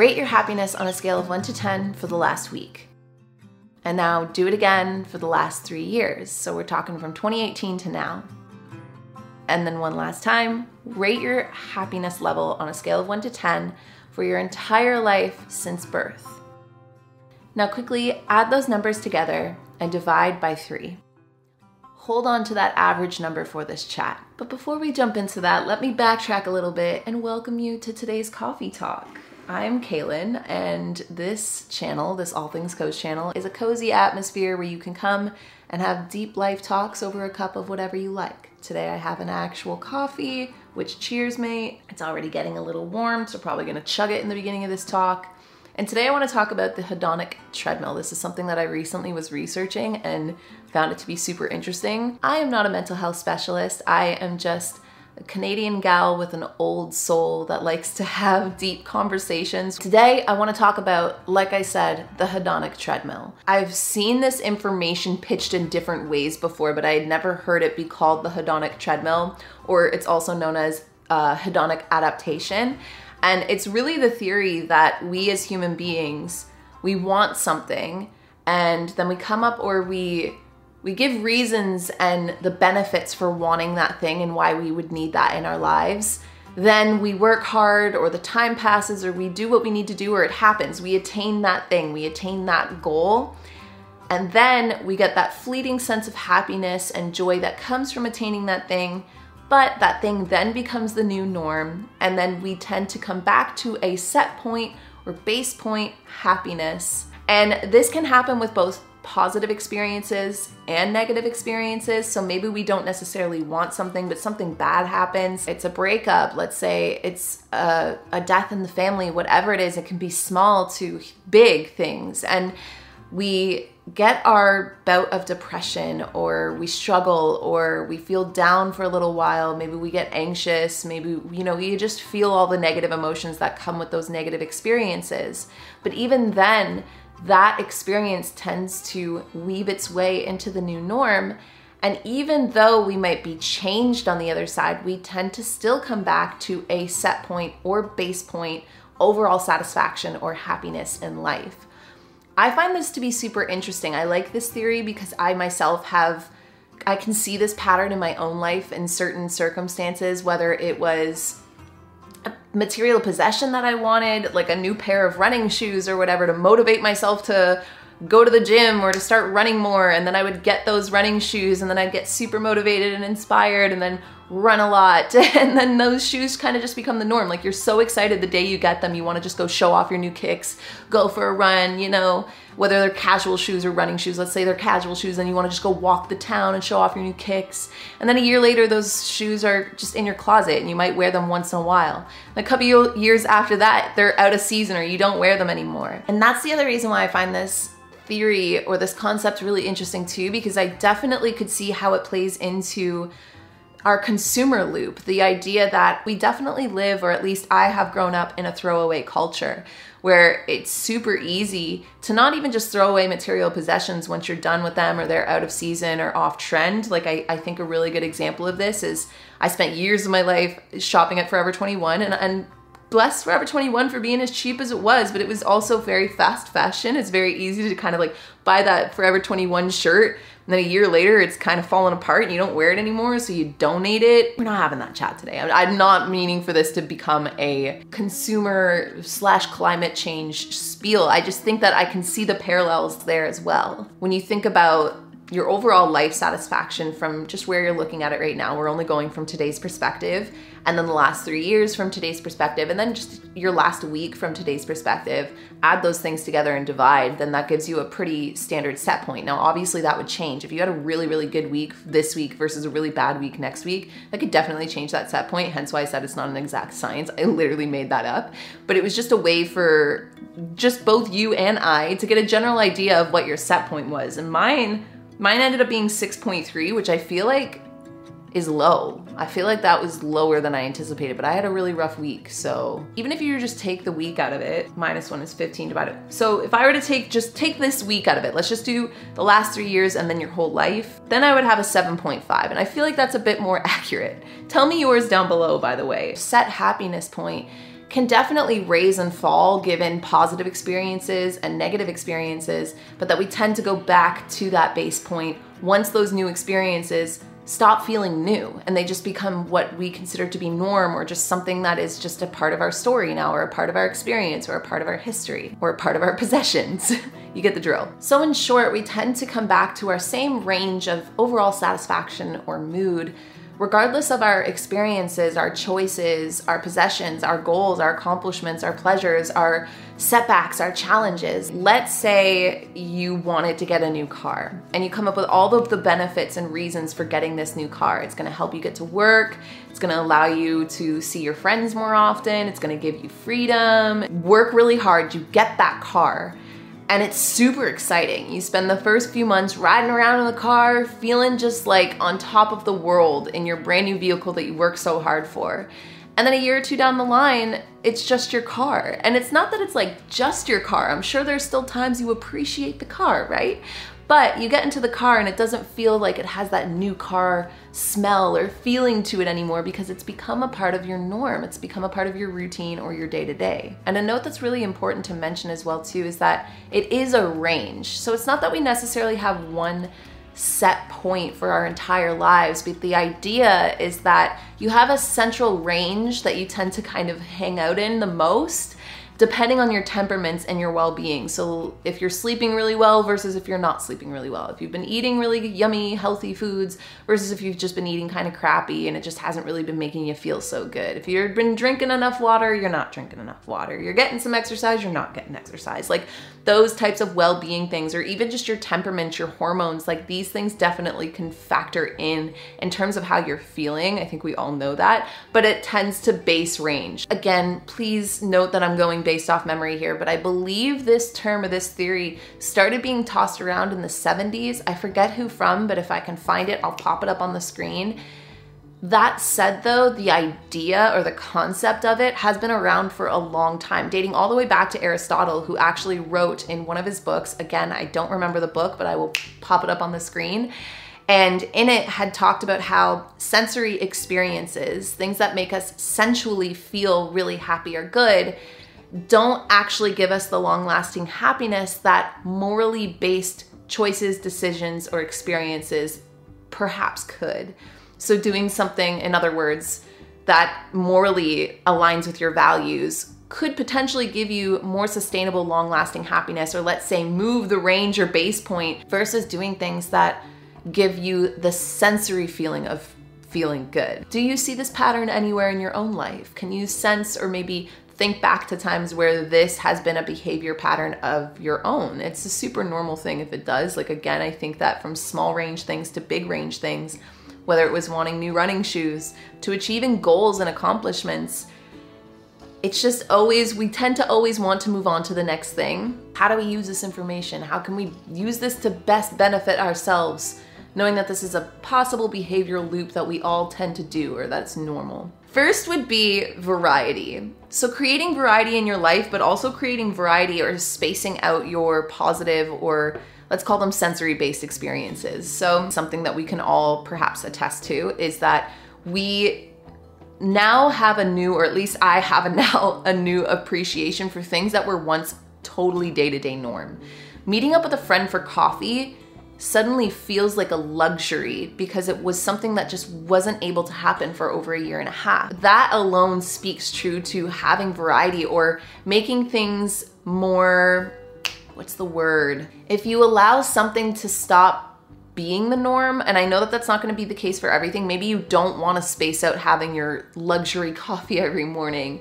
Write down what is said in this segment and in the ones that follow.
Rate your happiness on a scale of 1 to 10 for the last week. And now do it again for the last three years. So we're talking from 2018 to now. And then one last time, rate your happiness level on a scale of 1 to 10 for your entire life since birth. Now, quickly add those numbers together and divide by 3. Hold on to that average number for this chat. But before we jump into that, let me backtrack a little bit and welcome you to today's coffee talk. I'm Kaylin, and this channel, this All Things Coach channel, is a cozy atmosphere where you can come and have deep life talks over a cup of whatever you like. Today I have an actual coffee, which cheers me. It's already getting a little warm, so probably gonna chug it in the beginning of this talk. And today I want to talk about the hedonic treadmill. This is something that I recently was researching and found it to be super interesting. I am not a mental health specialist. I am just a Canadian gal with an old soul that likes to have deep conversations. Today, I want to talk about, like I said, the hedonic treadmill. I've seen this information pitched in different ways before, but I had never heard it be called the hedonic treadmill, or it's also known as uh, hedonic adaptation. And it's really the theory that we as human beings, we want something, and then we come up or we we give reasons and the benefits for wanting that thing and why we would need that in our lives. Then we work hard, or the time passes, or we do what we need to do, or it happens. We attain that thing, we attain that goal. And then we get that fleeting sense of happiness and joy that comes from attaining that thing. But that thing then becomes the new norm. And then we tend to come back to a set point or base point happiness. And this can happen with both positive experiences and negative experiences. So maybe we don't necessarily want something, but something bad happens. It's a breakup, let's say it's a, a, death in the family, whatever it is, it can be small to big things. And we get our bout of depression or we struggle or we feel down for a little while maybe we get anxious maybe you know you just feel all the negative emotions that come with those negative experiences but even then that experience tends to weave its way into the new norm. And even though we might be changed on the other side, we tend to still come back to a set point or base point, overall satisfaction or happiness in life. I find this to be super interesting. I like this theory because I myself have, I can see this pattern in my own life in certain circumstances, whether it was material possession that I wanted, like a new pair of running shoes or whatever to motivate myself to go to the gym or to start running more. And then I would get those running shoes and then I'd get super motivated and inspired and then run a lot. And then those shoes kind of just become the norm. Like you're so excited the day you get them, you want to just go show off your new kicks, go for a run, you know, whether they're casual shoes or running shoes. Let's say they're casual shoes and you want to just go walk the town and show off your new kicks. And then a year later, those shoes are just in your closet and you might wear them once in a while. And a couple years after that, they're out of season or you don't wear them anymore. And that's the other reason why I find this theory or this concept really interesting too, because I definitely could see how it plays into our consumer loop, the idea that we definitely live, or at least I have grown up in a throwaway culture where it's super easy to not even just throw away material possessions once you're done with them or they're out of season or off trend. Like, I, I think a really good example of this is I spent years of my life shopping at Forever 21 and, and blessed Forever 21 for being as cheap as it was, but it was also very fast fashion. It's very easy to kind of like buy that Forever 21 shirt and then a year later, it's kind of fallen apart and you don't wear it anymore, so you donate it. We're not having that chat today. I'm not meaning for this to become a consumer slash climate change spiel. I just think that I can see the parallels there as well. When you think about your overall life satisfaction from just where you're looking at it right now. We're only going from today's perspective and then the last three years from today's perspective, and then just your last week from today's perspective, add those things together and divide, then that gives you a pretty standard set point. Now, obviously, that would change. If you had a really, really good week this week versus a really bad week next week, that could definitely change that set point. Hence why I said it's not an exact science. I literally made that up. But it was just a way for just both you and I to get a general idea of what your set point was. And mine, mine ended up being 6.3, which I feel like is low. I feel like that was lower than I anticipated, but I had a really rough week. So even if you just take the week out of it, minus one is 15 divided. So if I were to take, just take this week out of it, let's just do the last three years and then your whole life, then I would have a 7.5. And I feel like that's a bit more accurate. Tell me yours down below, by the way. Set happiness point can definitely raise and fall given positive experiences and negative experiences, but that we tend to go back to that base point once those new experiences stop feeling new and they just become what we consider to be norm or just something that is just a part of our story now or a part of our experience or a part of our history or a part of our possessions. you get the drill. So, in short, we tend to come back to our same range of overall satisfaction or mood regardless of our experiences, our choices, our possessions, our goals, our accomplishments, our pleasures, our setbacks, our challenges. Let's say you wanted to get a new car and you come up with all of the benefits and reasons for getting this new car. It's gonna help you get to work, it's gonna allow you to see your friends more often, it's gonna give you freedom. Work really hard, you get that car and it's super exciting. You spend the first few months riding around in the car, feeling just like on top of the world in your brand new vehicle that you worked so hard for. And then a year or two down the line, it's just your car. And it's not that it's like just your car. I'm sure there's still times you appreciate the car, right? But you get into the car and it doesn't feel like it has that new car smell or feeling to it anymore because it's become a part of your norm. It's become a part of your routine or your day to day. And a note that's really important to mention as well too is that it is a range. So it's not that we necessarily have one set point for our entire lives, but the idea is that you have a central range that you tend to kind of hang out in the most depending on your temperaments and your well being. So, if you're sleeping really well versus if you're not sleeping really well, if you've been eating really yummy, healthy foods versus if you've just been eating kind of crappy and it just hasn't really been making you feel so good. If you've been drinking enough water, you're not drinking enough water. You're getting some exercise, you're not getting exercise. Like those types of well being things, or even just your temperament, your hormones, like these things definitely can factor in in terms of how you're feeling. I think we all know that, but it tends to base range. Again, please note that I'm going based off memory here, but I believe this term or this theory started being tossed around in the 70s. I forget who from, but if I can find it, I'll pop it up on the screen. That said, though, the idea or the concept of it has been around for a long time, dating all the way back to Aristotle, who actually wrote in one of his books. Again, I don't remember the book, but I will pop it up on the screen. And in it had talked about how sensory experiences, things that make us sensually feel really happy or good, don't actually give us the long lasting happiness that morally based choices, decisions, or experiences perhaps could. So, doing something, in other words, that morally aligns with your values could potentially give you more sustainable, long lasting happiness, or let's say move the range or base point versus doing things that give you the sensory feeling of feeling good. Do you see this pattern anywhere in your own life? Can you sense or maybe think back to times where this has been a behavior pattern of your own? It's a super normal thing if it does. Like, again, I think that from small range things to big range things, whether it was wanting new running shoes to achieving goals and accomplishments, it's just always, we tend to always want to move on to the next thing. How do we use this information? How can we use this to best benefit ourselves? knowing that this is a possible behavioral loop that we all tend to do or that's normal. First would be variety. So, creating variety in your life, but also creating variety or spacing out your positive or let's call them sensory based experiences. So, something that we can all perhaps attest to is that we now have a new, or at least I have a now a new appreciation for things that were once totally day to day norm. Meeting up with a friend for coffee suddenly feels like a luxury because it was something that just wasn't able to happen for over a year and a half. That alone speaks true to having variety or making things more what's the word? If you allow something to stop being the norm, and I know that that's not going to be the case for everything, maybe you don't want to space out having your luxury coffee every morning,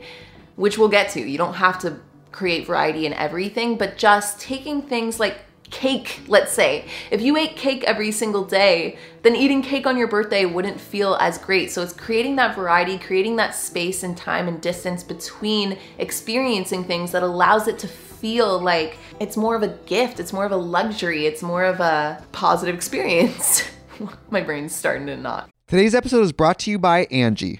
which we'll get to. You don't have to create variety in everything, but just taking things like cake, let's say. If you ate cake every single day, then eating cake on your birthday wouldn't feel as great. So it's creating that variety, creating that space and time and distance between experiencing things that allows it to feel like it's more of a gift, it's more of a luxury, it's more of a positive experience. My brain's starting to knot. Today's episode is brought to you by Angi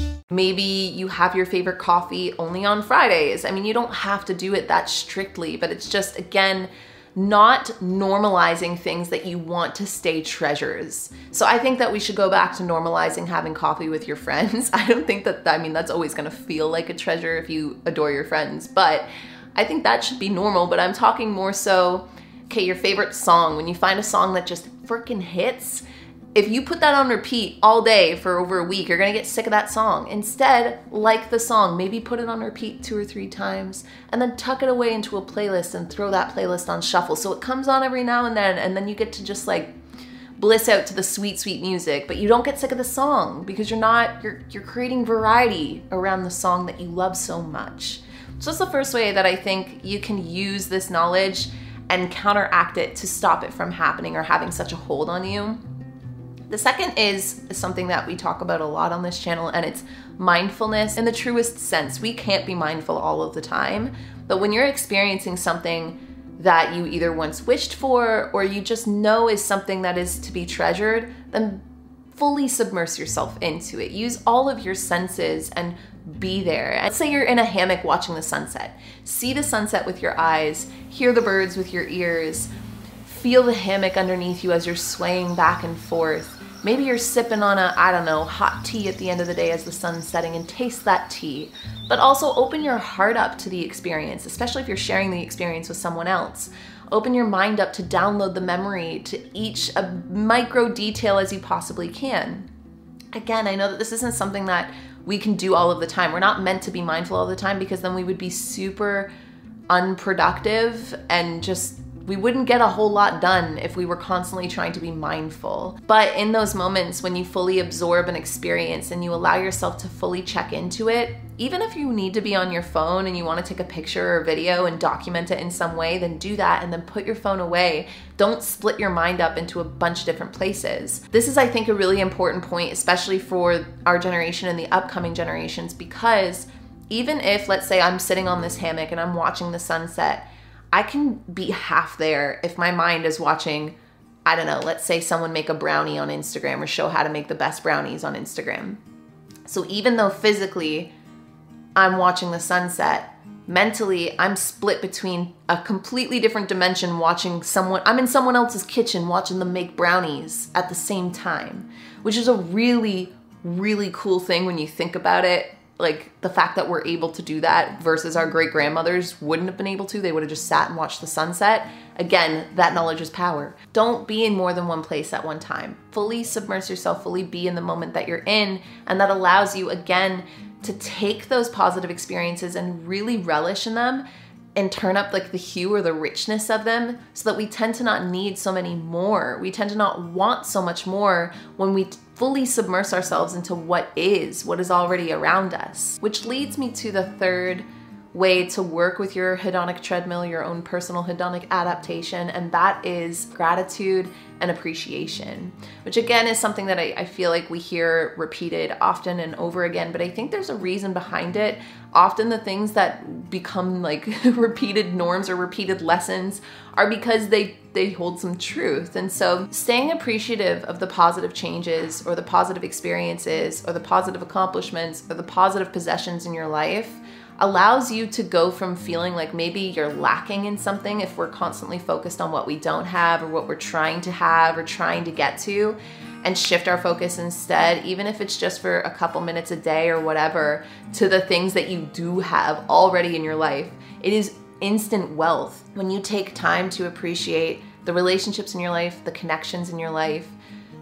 Maybe you have your favorite coffee only on Fridays. I mean, you don't have to do it that strictly, but it's just, again, not normalizing things that you want to stay treasures. So I think that we should go back to normalizing having coffee with your friends. I don't think that, I mean, that's always gonna feel like a treasure if you adore your friends, but I think that should be normal. But I'm talking more so, okay, your favorite song, when you find a song that just freaking hits, if you put that on repeat all day for over a week, you're gonna get sick of that song. Instead, like the song, maybe put it on repeat two or three times, and then tuck it away into a playlist and throw that playlist on shuffle. So it comes on every now and then, and then you get to just like bliss out to the sweet, sweet music, but you don't get sick of the song because you're not, you're you're creating variety around the song that you love so much. So that's the first way that I think you can use this knowledge and counteract it to stop it from happening or having such a hold on you. The second is something that we talk about a lot on this channel, and it's mindfulness in the truest sense. We can't be mindful all of the time, but when you're experiencing something that you either once wished for or you just know is something that is to be treasured, then fully submerge yourself into it. Use all of your senses and be there. Let's say you're in a hammock watching the sunset. See the sunset with your eyes, hear the birds with your ears, feel the hammock underneath you as you're swaying back and forth. Maybe you're sipping on a, I don't know, hot tea at the end of the day as the sun's setting and taste that tea. But also open your heart up to the experience, especially if you're sharing the experience with someone else. Open your mind up to download the memory to each a micro detail as you possibly can. Again, I know that this isn't something that we can do all of the time. We're not meant to be mindful all the time because then we would be super unproductive and just we wouldn't get a whole lot done if we were constantly trying to be mindful. But in those moments when you fully absorb an experience and you allow yourself to fully check into it, even if you need to be on your phone and you want to take a picture or video and document it in some way, then do that and then put your phone away. Don't split your mind up into a bunch of different places. This is, I think, a really important point, especially for our generation and the upcoming generations, because even if, let's say, I'm sitting on this hammock and I'm watching the sunset I can be half there if my mind is watching, I don't know, let's say someone make a brownie on Instagram or show how to make the best brownies on Instagram. So even though physically I'm watching the sunset, mentally I'm split between a completely different dimension watching someone, I'm in someone else's kitchen watching them make brownies at the same time, which is a really, really cool thing when you think about it like the fact that we're able to do that versus our great grandmothers wouldn't have been able to. They would have just sat and watched the sunset. Again that knowledge is power. Don't be in more than one place at one time. Fully submerge yourself fully be in the moment that you're in and that allows you again to take those positive experiences and really relish in them and turn up like the hue or the richness of them so that we tend to not need so many more. We tend to not want so much more when we fully submerge ourselves into what is, what is already around us. Which leads me to the third way to work with your hedonic treadmill, your own personal hedonic adaptation, and that is gratitude and appreciation, which again is something that I, I, feel like we hear repeated often and over again, but I think there's a reason behind it. Often the things that become like repeated norms or repeated lessons are because they they hold some truth. And so staying appreciative of the positive changes or the positive experiences or the positive accomplishments or the positive possessions in your life allows you to go from feeling like maybe you're lacking in something if we're constantly focused on what we don't have or what we're trying to have or trying to get to and shift our focus instead, even if it's just for a couple minutes a day or whatever, to the things that you do have already in your life. It is instant wealth when you take time to appreciate the relationships in your life, the connections in your life,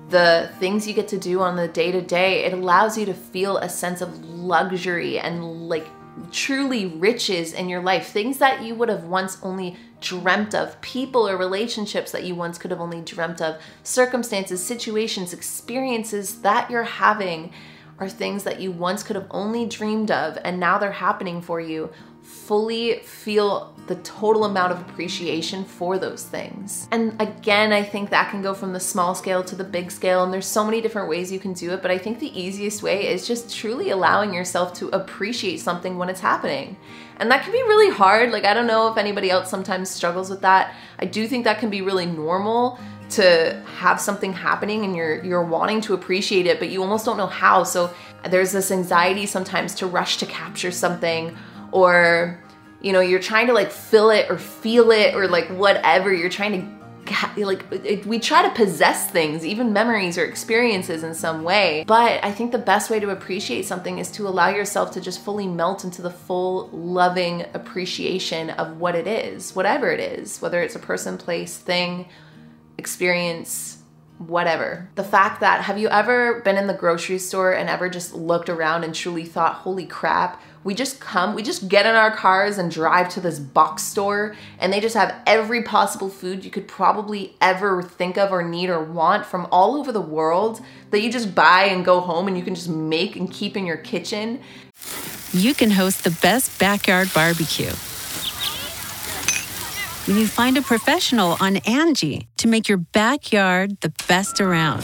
the things you get to do on the day to day. It allows you to feel a sense of luxury and like truly riches in your life, things that you would have once only dreamt of, people or relationships that you once could have only dreamt of, circumstances, situations, experiences that you're having are things that you once could have only dreamed of, and now they're happening for you fully feel the total amount of appreciation for those things. And again, I think that can go from the small scale to the big scale, and there's so many different ways you can do it, but I think the easiest way is just truly allowing yourself to appreciate something when it's happening. And that can be really hard. Like, I don't know if anybody else sometimes struggles with that. I do think that can be really normal to have something happening and you're you're wanting to appreciate it but you almost don't know how so there's this anxiety sometimes to rush to capture something or you know you're trying to like fill it or feel it or like whatever you're trying to like it, we try to possess things even memories or experiences in some way but i think the best way to appreciate something is to allow yourself to just fully melt into the full loving appreciation of what it is whatever it is whether it's a person place thing experience whatever. The fact that, have you ever been in the grocery store and ever just looked around and truly thought, holy crap, we just come, we just get in our cars and drive to this box store and they just have every possible food you could probably ever think of or need or want from all over the world that you just buy and go home and you can just make and keep in your kitchen. You can host the best backyard barbecue when you find a professional on Angi to make your backyard the best around.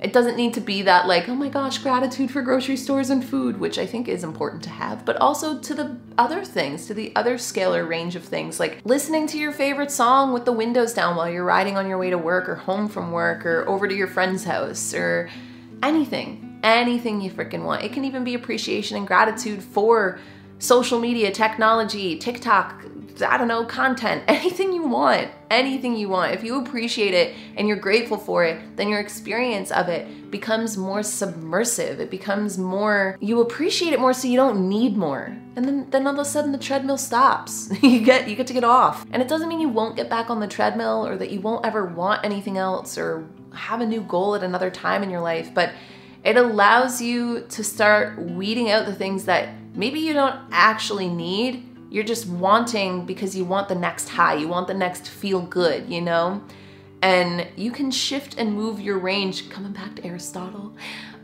It doesn't need to be that, like, oh my gosh, gratitude for grocery stores and food, which I think is important to have, but also to the other things, to the other scalar range of things, like listening to your favorite song with the windows down while you're riding on your way to work or home from work or over to your friend's house or anything, anything you freaking want. It can even be appreciation and gratitude for social media, technology, TikTok, I don't know, content, anything you want, anything you want. If you appreciate it and you're grateful for it, then your experience of it becomes more submersive. It becomes more, you appreciate it more so you don't need more. And then, then all of a sudden the treadmill stops. you get you get to get off. And it doesn't mean you won't get back on the treadmill or that you won't ever want anything else or have a new goal at another time in your life, but it allows you to start weeding out the things that maybe you don't actually need you're just wanting because you want the next high, you want the next feel good, you know? And you can shift and move your range, coming back to Aristotle,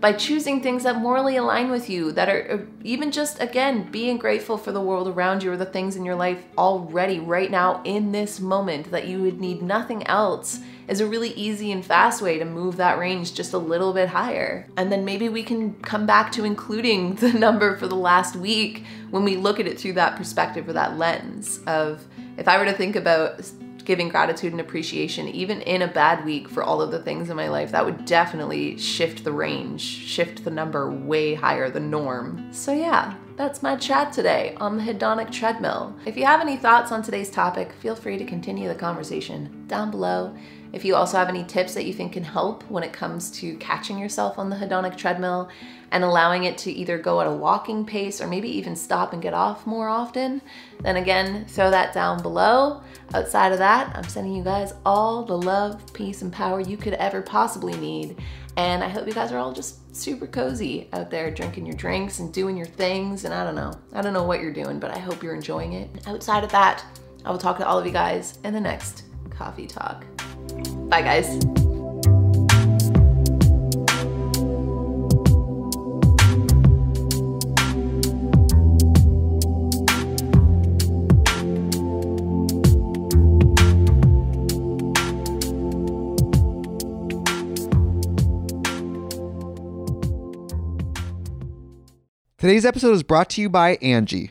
by choosing things that morally align with you, that are uh, even just, again, being grateful for the world around you or the things in your life already, right now, in this moment, that you would need nothing else is a really easy and fast way to move that range just a little bit higher. And then maybe we can come back to including the number for the last week when we look at it through that perspective or that lens of if I were to think about giving gratitude and appreciation, even in a bad week for all of the things in my life, that would definitely shift the range, shift the number way higher, the norm. So, yeah, that's my chat today on the hedonic treadmill. If you have any thoughts on today's topic, feel free to continue the conversation down below. If you also have any tips that you think can help when it comes to catching yourself on the hedonic treadmill and allowing it to either go at a walking pace or maybe even stop and get off more often, then again, throw that down below. Outside of that, I'm sending you guys all the love, peace, and power you could ever possibly need. And I hope you guys are all just super cozy out there drinking your drinks and doing your things. And I don't know, I don't know what you're doing, but I hope you're enjoying it. Outside of that, I will talk to all of you guys in the next coffee talk. Bye, guys. Today's episode is brought to you by Angi.